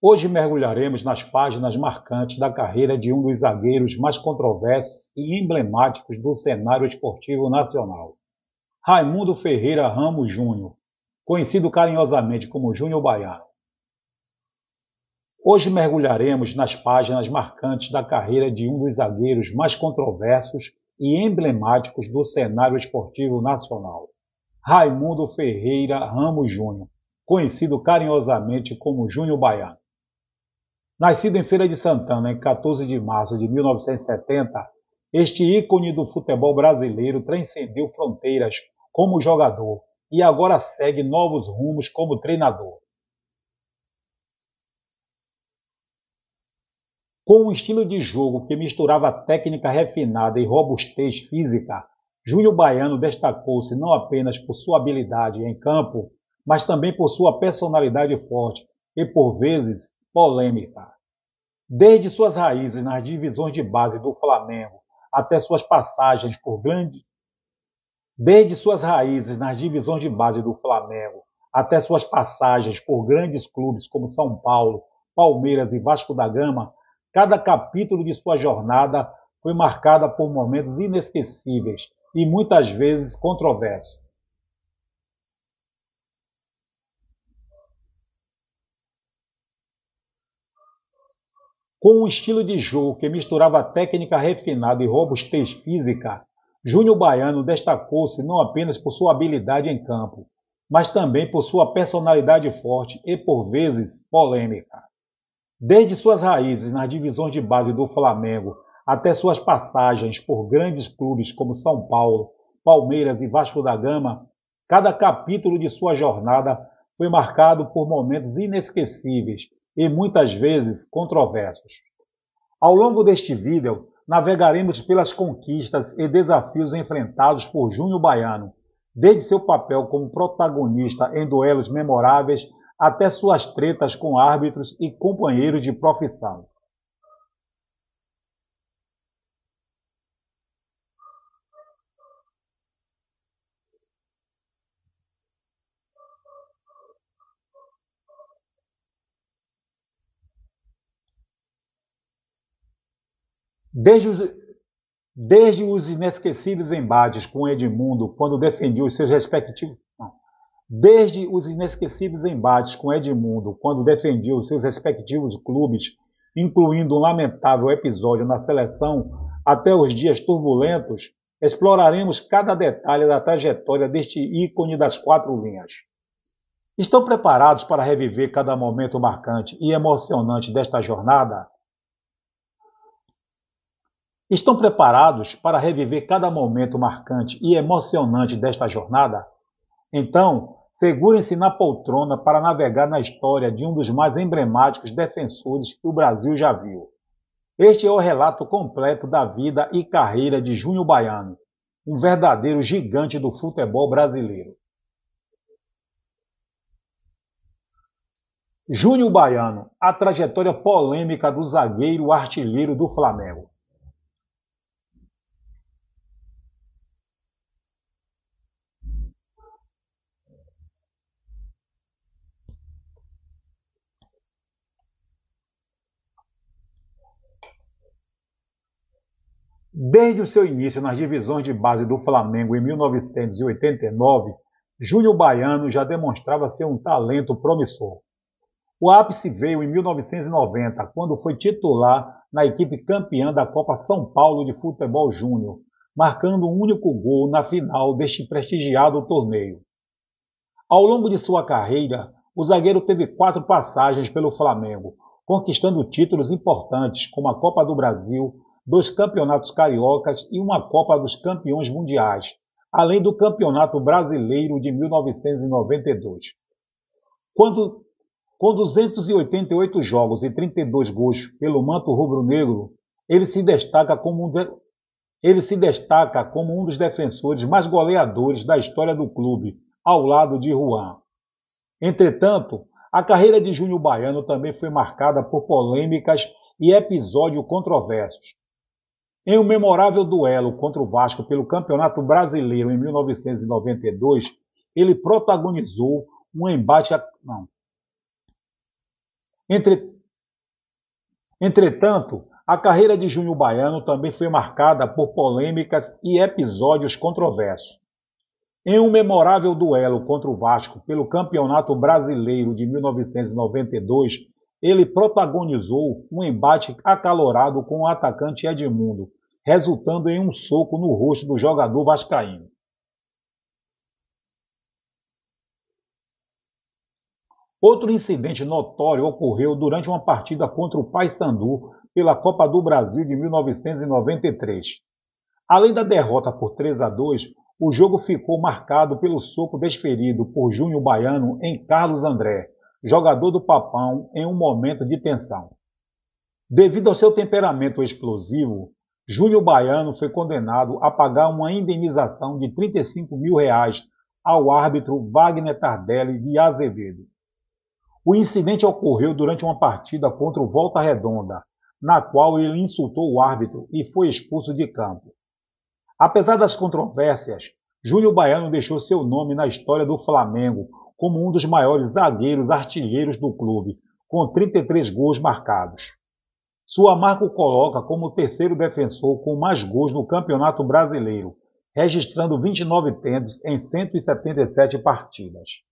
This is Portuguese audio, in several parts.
Hoje mergulharemos nas páginas marcantes da carreira de um dos zagueiros mais controversos e emblemáticos do cenário esportivo nacional, Raimundo Ferreira Ramos Júnior, conhecido carinhosamente como Júnior Baiano. Hoje mergulharemos nas páginas marcantes da carreira de um dos zagueiros mais controversos e emblemáticos do cenário esportivo nacional, Raimundo Ferreira Ramos Júnior, conhecido carinhosamente como Júnior Baiano. Nascido em Feira de Santana em 14 de março de 1970, este ícone do futebol brasileiro transcendeu fronteiras como jogador e agora segue novos rumos como treinador. Com um estilo de jogo que misturava técnica refinada e robustez física, Júnior Baiano destacou-se não apenas por sua habilidade em campo, mas também por sua personalidade forte e, por vezes, polêmica. Desde suas raízes nas divisões de base do Flamengo até suas passagens por grande Desde suas raízes nas divisões de base do Flamengo até suas passagens por grandes clubes como São Paulo, Palmeiras e Vasco da Gama, cada capítulo de sua jornada foi marcada por momentos inesquecíveis e muitas vezes controversos. Com um estilo de jogo que misturava técnica refinada e robustez física, Júnior Baiano destacou-se não apenas por sua habilidade em campo, mas também por sua personalidade forte e, por vezes, polêmica. Desde suas raízes nas divisões de base do Flamengo até suas passagens por grandes clubes como São Paulo, Palmeiras e Vasco da Gama, cada capítulo de sua jornada foi marcado por momentos inesquecíveis e muitas vezes controversos. Ao longo deste vídeo, navegaremos pelas conquistas e desafios enfrentados por Júnior Baiano, desde seu papel como protagonista em duelos memoráveis até suas tretas com árbitros e companheiros de profissão. Desde os, desde os inesquecíveis embates com Edmundo, quando defendia os seus respectivos. Não. Desde os inesquecíveis embates com Edmundo, quando defendia os seus respectivos clubes, incluindo um lamentável episódio na seleção, até os dias turbulentos, exploraremos cada detalhe da trajetória deste ícone das quatro linhas. Estão preparados para reviver cada momento marcante e emocionante desta jornada? Estão preparados para reviver cada momento marcante e emocionante desta jornada? Então, segurem-se na poltrona para navegar na história de um dos mais emblemáticos defensores que o Brasil já viu. Este é o relato completo da vida e carreira de Júnior Baiano, um verdadeiro gigante do futebol brasileiro. Júnior Baiano, a trajetória polêmica do zagueiro artilheiro do Flamengo. Desde o seu início nas divisões de base do Flamengo em 1989, Júnior Baiano já demonstrava ser um talento promissor. O ápice veio em 1990, quando foi titular na equipe campeã da Copa São Paulo de Futebol Júnior, marcando um único gol na final deste prestigiado torneio. Ao longo de sua carreira, o zagueiro teve quatro passagens pelo Flamengo, conquistando títulos importantes como a Copa do Brasil, dois campeonatos cariocas e uma Copa dos Campeões Mundiais, além do Campeonato Brasileiro de 1992. Quando, com 288 jogos e 32 gols pelo manto rubro-negro, ele se destaca como um de... ele se destaca como um dos defensores mais goleadores da história do clube, ao lado de Juan. Entretanto, a carreira de Júnior Baiano também foi marcada por polêmicas e episódios controversos. Em um memorável duelo contra o Vasco pelo Campeonato Brasileiro em 1992, ele protagonizou um embate. A... Não. Entre... Entretanto, a carreira de Júnior Baiano também foi marcada por polêmicas e episódios controversos. Em um memorável duelo contra o Vasco pelo Campeonato Brasileiro de 1992, ele protagonizou um embate acalorado com o atacante Edmundo, resultando em um soco no rosto do jogador vascaíno. Outro incidente notório ocorreu durante uma partida contra o Paysandu pela Copa do Brasil de 1993. Além da derrota por 3 a 2, o jogo ficou marcado pelo soco desferido por Júnior Baiano em Carlos André, jogador do Papão, em um momento de tensão. Devido ao seu temperamento explosivo, Júnior Baiano foi condenado a pagar uma indenização de 35 mil reais ao árbitro Wagner Tardelli de Azevedo. O incidente ocorreu durante uma partida contra o Volta Redonda, na qual ele insultou o árbitro e foi expulso de campo. Apesar das controvérsias, Júlio Baiano deixou seu nome na história do Flamengo como um dos maiores zagueiros artilheiros do clube, com 33 gols marcados. Sua marca o coloca como terceiro defensor com mais gols no Campeonato Brasileiro, registrando 29 tentos em 177 partidas.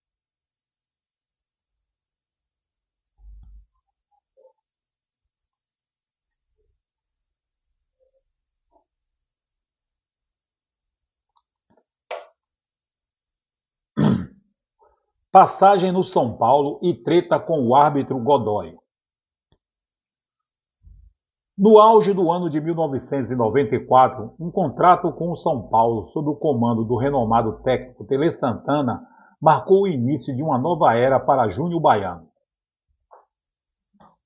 Passagem no São Paulo e treta com o árbitro Godoy. No auge do ano de 1994, um contrato com o São Paulo, sob o comando do renomado técnico Tele Santana, marcou o início de uma nova era para Júnior Baiano.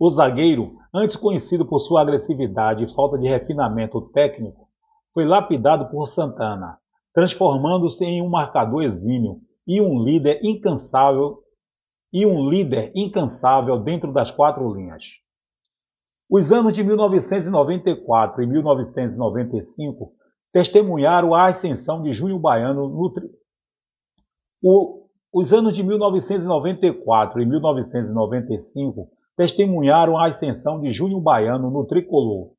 O zagueiro, antes conhecido por sua agressividade e falta de refinamento técnico, foi lapidado por Santana, transformando-se em um marcador exímio e um líder incansável e um líder incansável dentro das quatro linhas. Os anos de 1994 e 1995 testemunharam a ascensão de Júnior Baiano no tri... o... Os anos de 1994 e 1995 testemunharam a ascensão de Júnior Baiano no tricolor.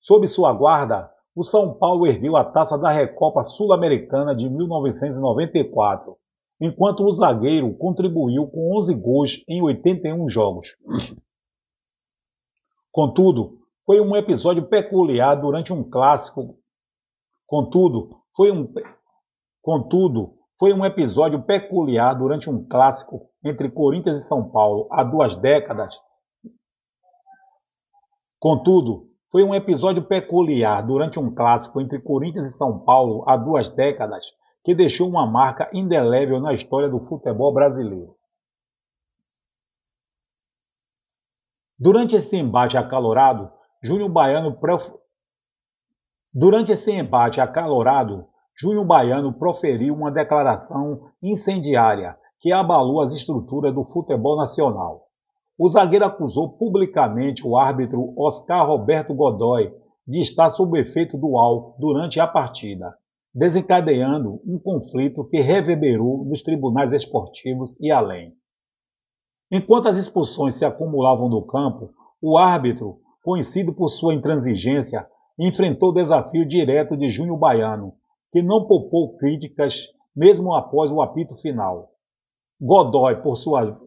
Sob sua guarda, o São Paulo ergueu a taça da Recopa Sul-Americana de 1994 enquanto o zagueiro contribuiu com 11 gols em 81 jogos. Contudo, foi um episódio peculiar durante um clássico. Contudo, foi um Contudo, foi um episódio peculiar durante um clássico entre Corinthians e São Paulo há duas décadas. Contudo, foi um episódio peculiar durante um clássico entre Corinthians e São Paulo há duas décadas que deixou uma marca indelével na história do futebol brasileiro. Durante esse embate acalorado, Júnior Baiano embate acalorado, Júnior Baiano proferiu uma declaração incendiária que abalou as estruturas do futebol nacional. O zagueiro acusou publicamente o árbitro Oscar Roberto Godoy de estar sob efeito do álcool durante a partida desencadeando um conflito que reverberou nos tribunais esportivos e além. Enquanto as expulsões se acumulavam no campo, o árbitro, conhecido por sua intransigência, enfrentou o desafio direto de Júnior Baiano, que não poupou críticas mesmo após o apito final. Godoy, por sua,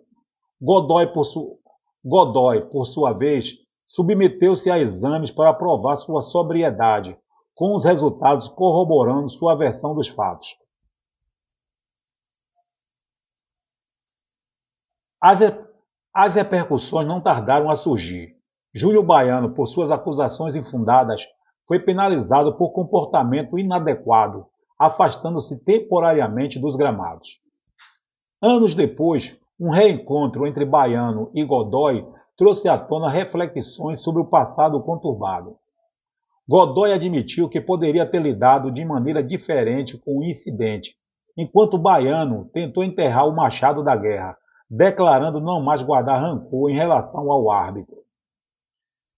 Godoy, por su, Godoy, por sua vez, submeteu-se a exames para provar sua sobriedade, com os resultados corroborando sua versão dos fatos. As, as repercussões não tardaram a surgir. Júlio Baiano, por suas acusações infundadas, foi penalizado por comportamento inadequado, afastando-se temporariamente dos gramados. Anos depois, um reencontro entre Baiano e Godoy trouxe à tona reflexões sobre o passado conturbado. Godoy admitiu que poderia ter lidado de maneira diferente com o incidente, enquanto Baiano tentou enterrar o machado da guerra, declarando não mais guardar rancor em relação ao árbitro.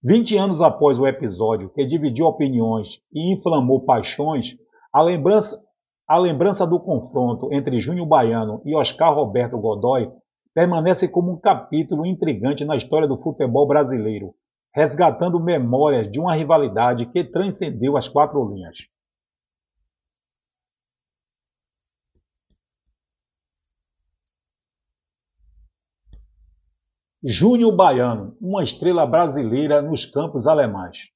Vinte anos após o episódio, que dividiu opiniões e inflamou paixões, a lembrança, a lembrança do confronto entre Júnior Baiano e Oscar Roberto Godoy permanece como um capítulo intrigante na história do futebol brasileiro, resgatando memórias de uma rivalidade que transcendeu as quatro linhas. Júnior Baiano, uma estrela brasileira nos campos alemães.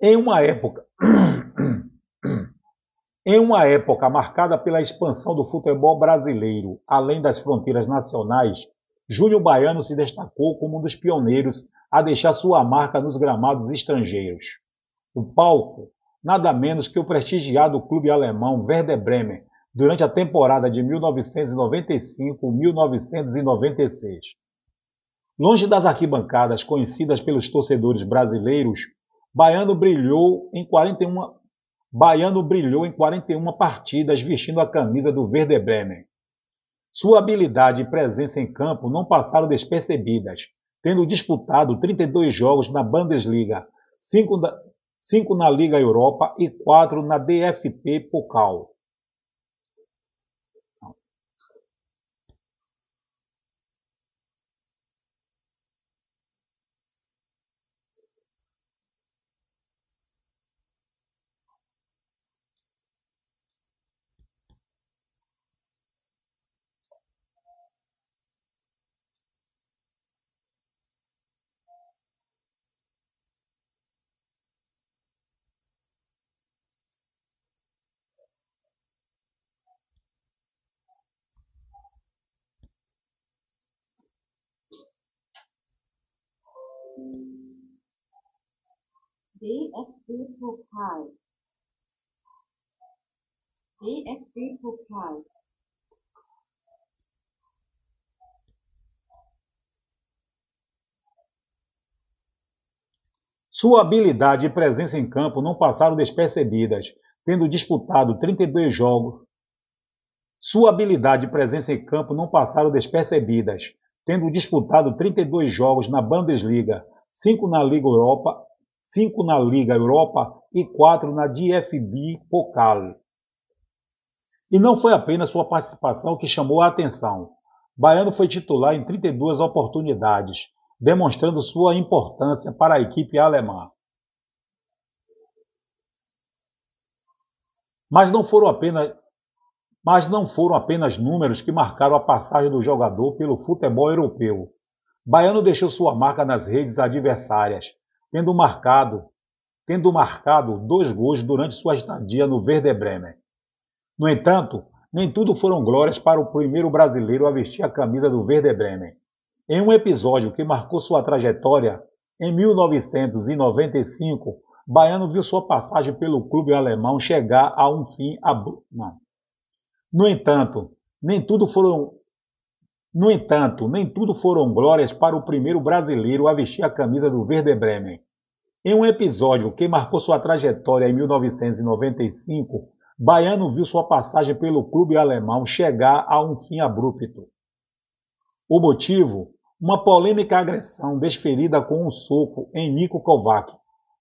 Em uma época em uma época marcada pela expansão do futebol brasileiro além das fronteiras nacionais, Júnior Baiano se destacou como um dos pioneiros a deixar sua marca nos gramados estrangeiros. O palco, nada menos que o prestigiado clube alemão Werder Bremen, durante a temporada de 1995-1996. Longe das arquibancadas conhecidas pelos torcedores brasileiros, Baiano brilhou em 41 Baiano brilhou em 41 partidas vestindo a camisa do Verde Bremen. Sua habilidade e presença em campo não passaram despercebidas, tendo disputado 32 jogos na Bundesliga, 5 na Liga Europa e 4 na DFP Pokal. DFB-Pokal DFB-Pokal Sua habilidade e presença em campo não passaram despercebidas, tendo disputado 32 jogos. Sua habilidade e presença em campo não passaram despercebidas, tendo disputado 32 jogos na Bundesliga, 5 na Liga Europa cinco na Liga Europa e quatro na DFB Pokal. E não foi apenas sua participação que chamou a atenção. Baiano foi titular em 32 oportunidades, demonstrando sua importância para a equipe alemã. Mas não foram apenas mas não foram apenas números que marcaram a passagem do jogador pelo futebol europeu. Baiano deixou sua marca nas redes adversárias, tendo marcado, tendo marcado dois gols durante sua estadia no Werder Bremen. No entanto, nem tudo foram glórias para o primeiro brasileiro a vestir a camisa do Werder Bremen. Em um episódio que marcou sua trajetória, em 1995, Baiano viu sua passagem pelo clube alemão chegar a um fim abrupto. No entanto, nem tudo foram no entanto, nem tudo foram glórias para o primeiro brasileiro a vestir a camisa do Werder Bremen. Em um episódio que marcou sua trajetória em 1995, Baiano viu sua passagem pelo clube alemão chegar a um fim abrupto. O motivo? Uma polêmica agressão desferida com um soco em Niko Kovac,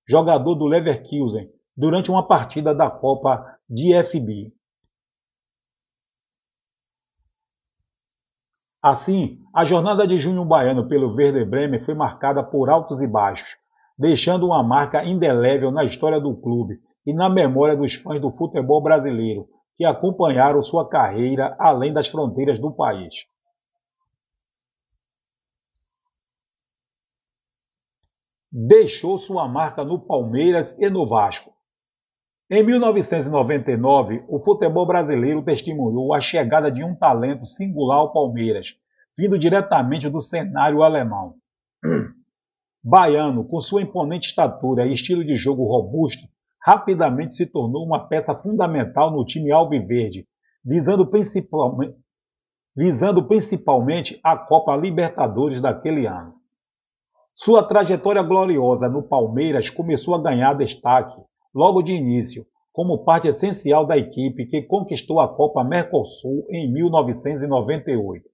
jogador do Leverkusen, durante uma partida da Copa DFB. Assim, a jornada de Júnior Baiano pelo Werder Bremen foi marcada por altos e baixos, deixando uma marca indelével na história do clube e na memória dos fãs do futebol brasileiro que acompanharam sua carreira além das fronteiras do país. Deixou sua marca no Palmeiras e no Vasco. Em 1999, o futebol brasileiro testemunhou a chegada de um talento singular ao Palmeiras, vindo diretamente do cenário alemão. Baiano, com sua imponente estatura e estilo de jogo robusto, rapidamente se tornou uma peça fundamental no time alviverde, visando principalmente, visando principalmente a Copa Libertadores daquele ano. Sua trajetória gloriosa no Palmeiras começou a ganhar destaque logo de início, como parte essencial da equipe que conquistou a Copa Mercosul em 1998.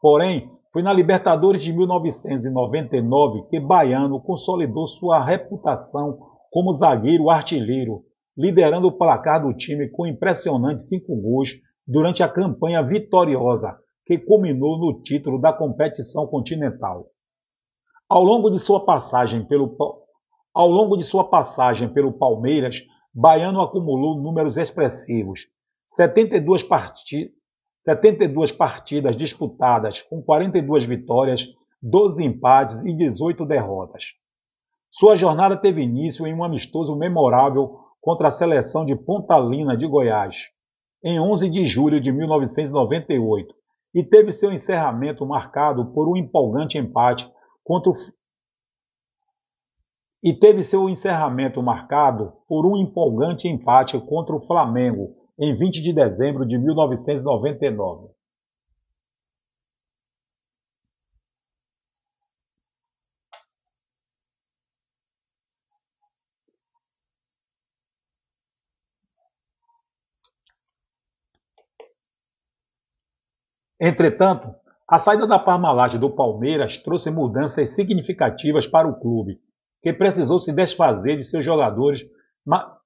Porém, foi na Libertadores de 1999 que Baiano consolidou sua reputação como zagueiro artilheiro, liderando o placar do time com impressionantes cinco gols durante a campanha vitoriosa que culminou no título da competição continental. Ao longo de sua passagem pelo, ao longo de sua passagem pelo Palmeiras, Baiano acumulou números expressivos. 72, parti 72 partidas disputadas, com 42 vitórias, 12 empates e 18 derrotas. Sua jornada teve início em um amistoso memorável contra a seleção de Pontalina de Goiás, em 11 de julho de 1998, e teve seu encerramento marcado por um empolgante empate contra o e teve seu encerramento marcado por um empolgante empate contra o Flamengo em 20 de dezembro de 1999. Entretanto, a saída da Parmalat do Palmeiras trouxe mudanças significativas para o clube, que precisou se desfazer de seus jogadores. Ma...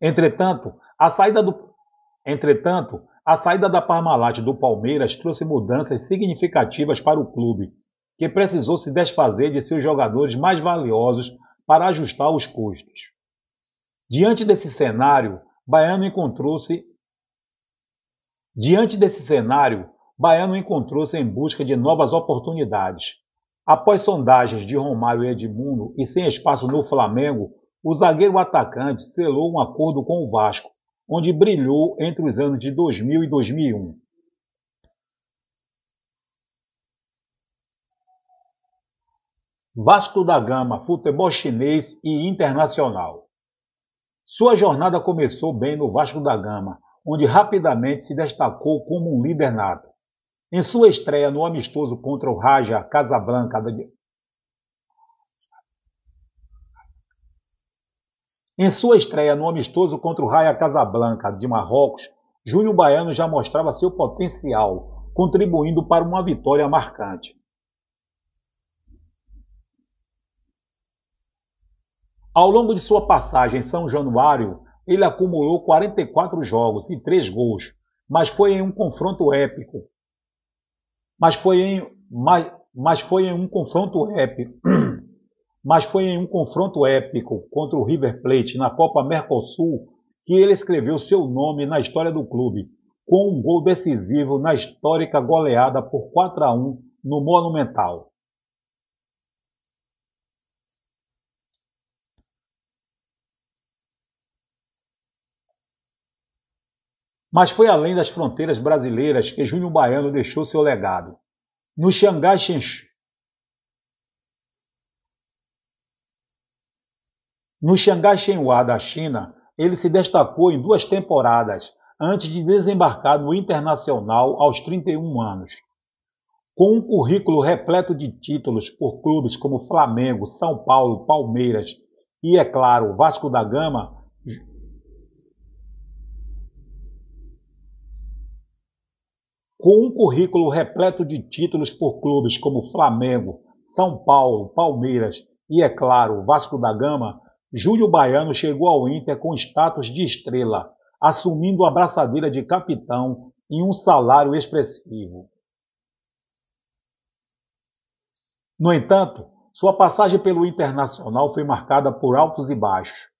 Entretanto, a saída do Entretanto, a saída da Parmalat do Palmeiras trouxe mudanças significativas para o clube, que precisou se desfazer de seus jogadores mais valiosos para ajustar os custos. Diante desse cenário, Baiano encontrou-se Diante desse cenário, Baiano encontrou-se em busca de novas oportunidades. Após sondagens de Romário e Edmundo e sem espaço no Flamengo, o zagueiro atacante selou um acordo com o Vasco, onde brilhou entre os anos de 2000 e 2001. Vasco da Gama, futebol chinês e internacional. Sua jornada começou bem no Vasco da Gama, onde rapidamente se destacou como um líder nato. Em sua estreia no amistoso contra o Raja Casablanca Em sua estreia no amistoso contra o Raja Casablanca de Marrocos, Júnior Baiano já mostrava seu potencial, contribuindo para uma vitória marcante. Ao longo de sua passagem em São Januário, ele acumulou 44 jogos e 3 gols, mas foi em um confronto épico. Mas foi em, mas, mas foi em um confronto épico. mas foi em um confronto épico contra o River Plate na Copa Mercosul que ele escreveu seu nome na história do clube, com um gol decisivo na histórica goleada por 4 a 1 no Monumental. Mas foi além das fronteiras brasileiras que Júnior Baiano deixou seu legado. No Xangai no Xangai Shenhua da China, ele se destacou em duas temporadas antes de desembarcar no Internacional aos 31 anos. Com um currículo repleto de títulos por clubes como Flamengo, São Paulo, Palmeiras e, é claro, Vasco da Gama, Com um currículo repleto de títulos por clubes como Flamengo, São Paulo, Palmeiras e, é claro, Vasco da Gama, Júlio Baiano chegou ao Inter com status de estrela, assumindo a braçadeira de capitão em um salário expressivo. No entanto, sua passagem pelo Internacional foi marcada por altos e baixos.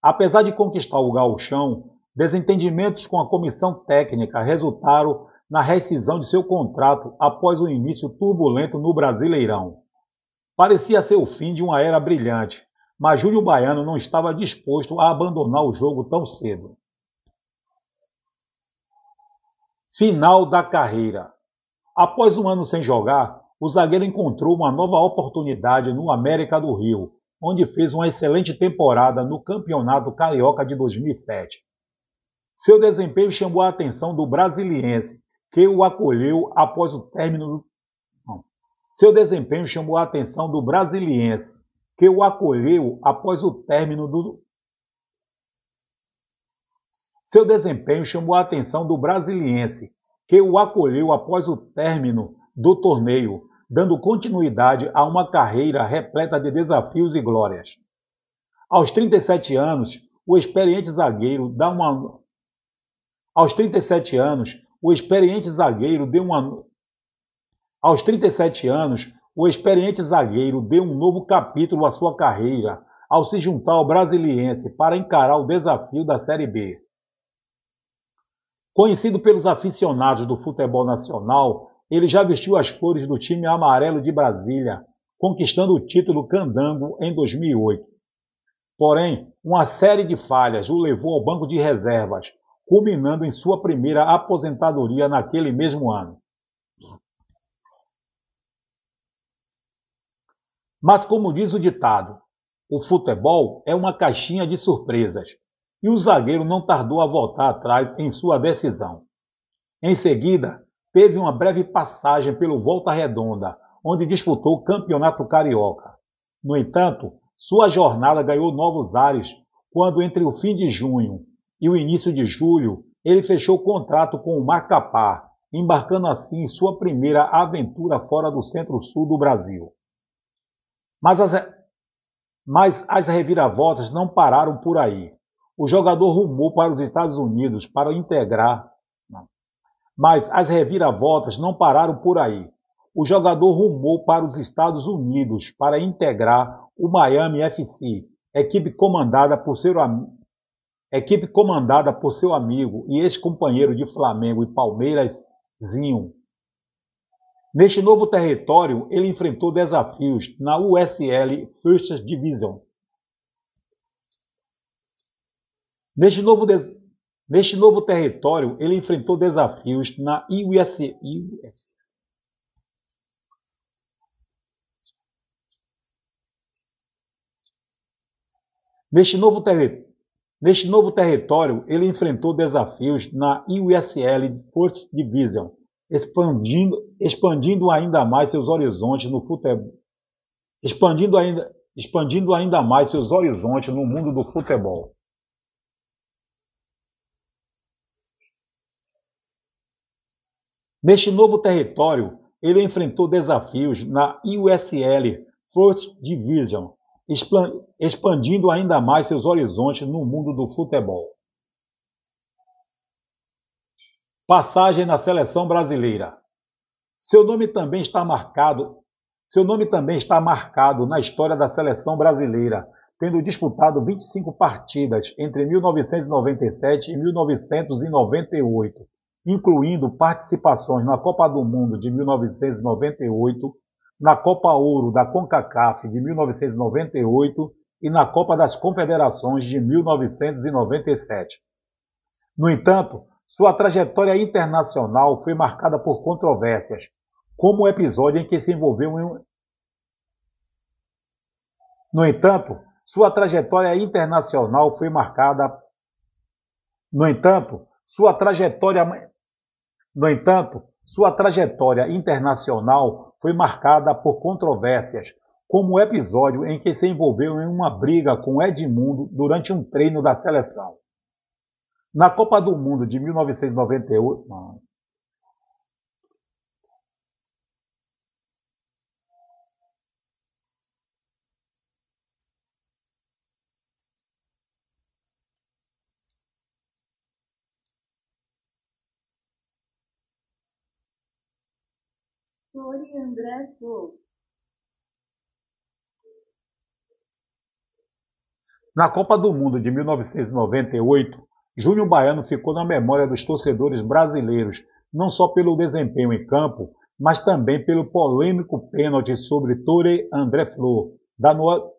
Apesar de conquistar o gauchão, desentendimentos com a comissão técnica resultaram na rescisão de seu contrato após o início turbulento no Brasileirão. Parecia ser o fim de uma era brilhante, mas Júlio Baiano não estava disposto a abandonar o jogo tão cedo. Final da carreira. Após um ano sem jogar, o zagueiro encontrou uma nova oportunidade no América do Rio, onde fez uma excelente temporada no Campeonato Carioca de 2007. Seu desempenho chamou a atenção do brasiliense, que o acolheu após o término do... Seu desempenho chamou a atenção do brasiliense, que o acolheu após o término do Seu desempenho chamou a atenção do brasiliense, que o acolheu após o término do torneio, dando continuidade a uma carreira repleta de desafios e glórias. Aos 37 anos, o experiente zagueiro dá uma Aos 37 anos, o experiente zagueiro deu uma Aos 37 anos, o experiente zagueiro deu um novo capítulo à sua carreira ao se juntar ao Brasiliense para encarar o desafio da Série B. Conhecido pelos aficionados do futebol nacional, ele já vestiu as cores do time amarelo de Brasília, conquistando o título Candango em 2008. Porém, uma série de falhas o levou ao banco de reservas, culminando em sua primeira aposentadoria naquele mesmo ano. Mas, como diz o ditado, o futebol é uma caixinha de surpresas, e o zagueiro não tardou a voltar atrás em sua decisão. Em seguida, teve uma breve passagem pelo Volta Redonda, onde disputou o Campeonato Carioca. No entanto, sua jornada ganhou novos ares quando, entre o fim de junho e o início de julho, ele fechou contrato com o Macapá, embarcando assim em sua primeira aventura fora do centro-sul do Brasil. Mas as, mas as reviravoltas não pararam por aí. O jogador rumou para os Estados Unidos para integrar. Mas as reviravoltas não pararam por aí. O jogador rumou para os Estados Unidos para integrar o Miami FC, equipe comandada por seu, equipe comandada por seu amigo e ex-companheiro de Flamengo e Palmeiras, Zinho. Neste novo território, ele enfrentou desafios na USL First Division. Neste novo, des... Neste novo território, ele enfrentou desafios na US... US... Neste novo, ter... Neste novo território, ele enfrentou desafios na USL First Division expandindo, expandindo ainda mais seus horizontes no futebol, expandindo ainda, expandindo ainda mais seus horizontes no mundo do futebol. Neste novo território, ele enfrentou desafios na USL First Division, expandindo ainda mais seus horizontes no mundo do futebol. Passagem na seleção brasileira. Seu nome também está marcado, seu nome também está marcado na história da seleção brasileira, tendo disputado 25 partidas entre 1997 e 1998, incluindo participações na Copa do Mundo de 1998, na Copa Ouro da CONCACAF de 1998 e na Copa das Confederações de 1997. No entanto, sua trajetória internacional foi marcada por controvérsias, como o episódio em que se envolveu em. No entanto, sua trajetória internacional foi marcada. No entanto, sua trajetória. No entanto, sua trajetória internacional foi marcada por controvérsias, como o episódio em que se envolveu em uma briga com Edmundo durante um treino da seleção. Na Copa do Mundo de 1998. Não. André Na Copa do Mundo de 1998, Júnior Baiano ficou na memória dos torcedores brasileiros, não só pelo desempenho em campo, mas também pelo polêmico pênalti sobre Tore André Flor, da, no...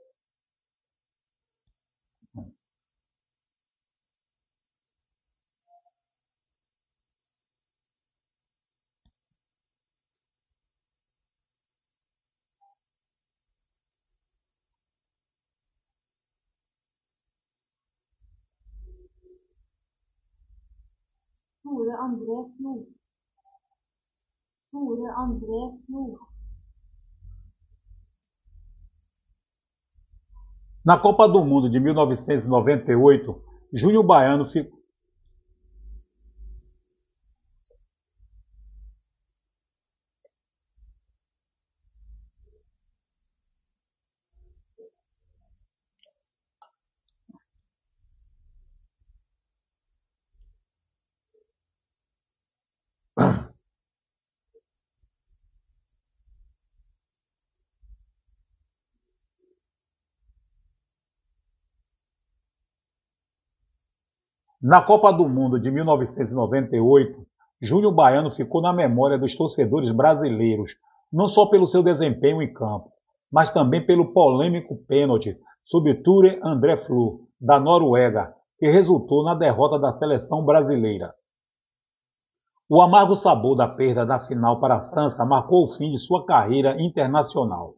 Tore André Flo. Tore André Flo. Na Copa do Mundo de 1998, Júnior Baiano ficou Na Copa do Mundo de 1998, Júnior Baiano ficou na memória dos torcedores brasileiros, não só pelo seu desempenho em campo, mas também pelo polêmico pênalti sob Ture André Flu, da Noruega, que resultou na derrota da seleção brasileira. O amargo sabor da perda da final para a França marcou o fim de sua carreira internacional.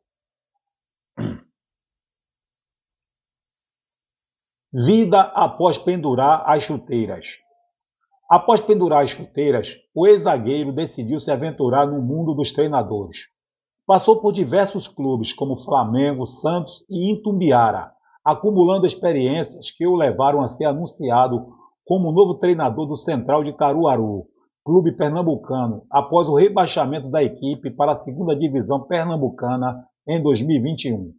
Vida após pendurar as chuteiras. Após pendurar as chuteiras, o ex-zagueiro decidiu se aventurar no mundo dos treinadores. Passou por diversos clubes como Flamengo, Santos e Intumbiara, acumulando experiências que o levaram a ser anunciado como novo treinador do Central de Caruaru, clube pernambucano, após o rebaixamento da equipe para a segunda divisão pernambucana em 2021.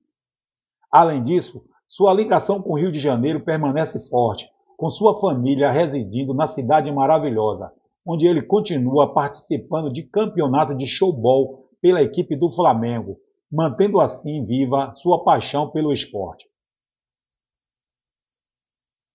Além disso, sua ligação com o Rio de Janeiro permanece forte, com sua família residindo na cidade maravilhosa, onde ele continua participando de campeonato de showball pela equipe do Flamengo, mantendo assim viva sua paixão pelo esporte.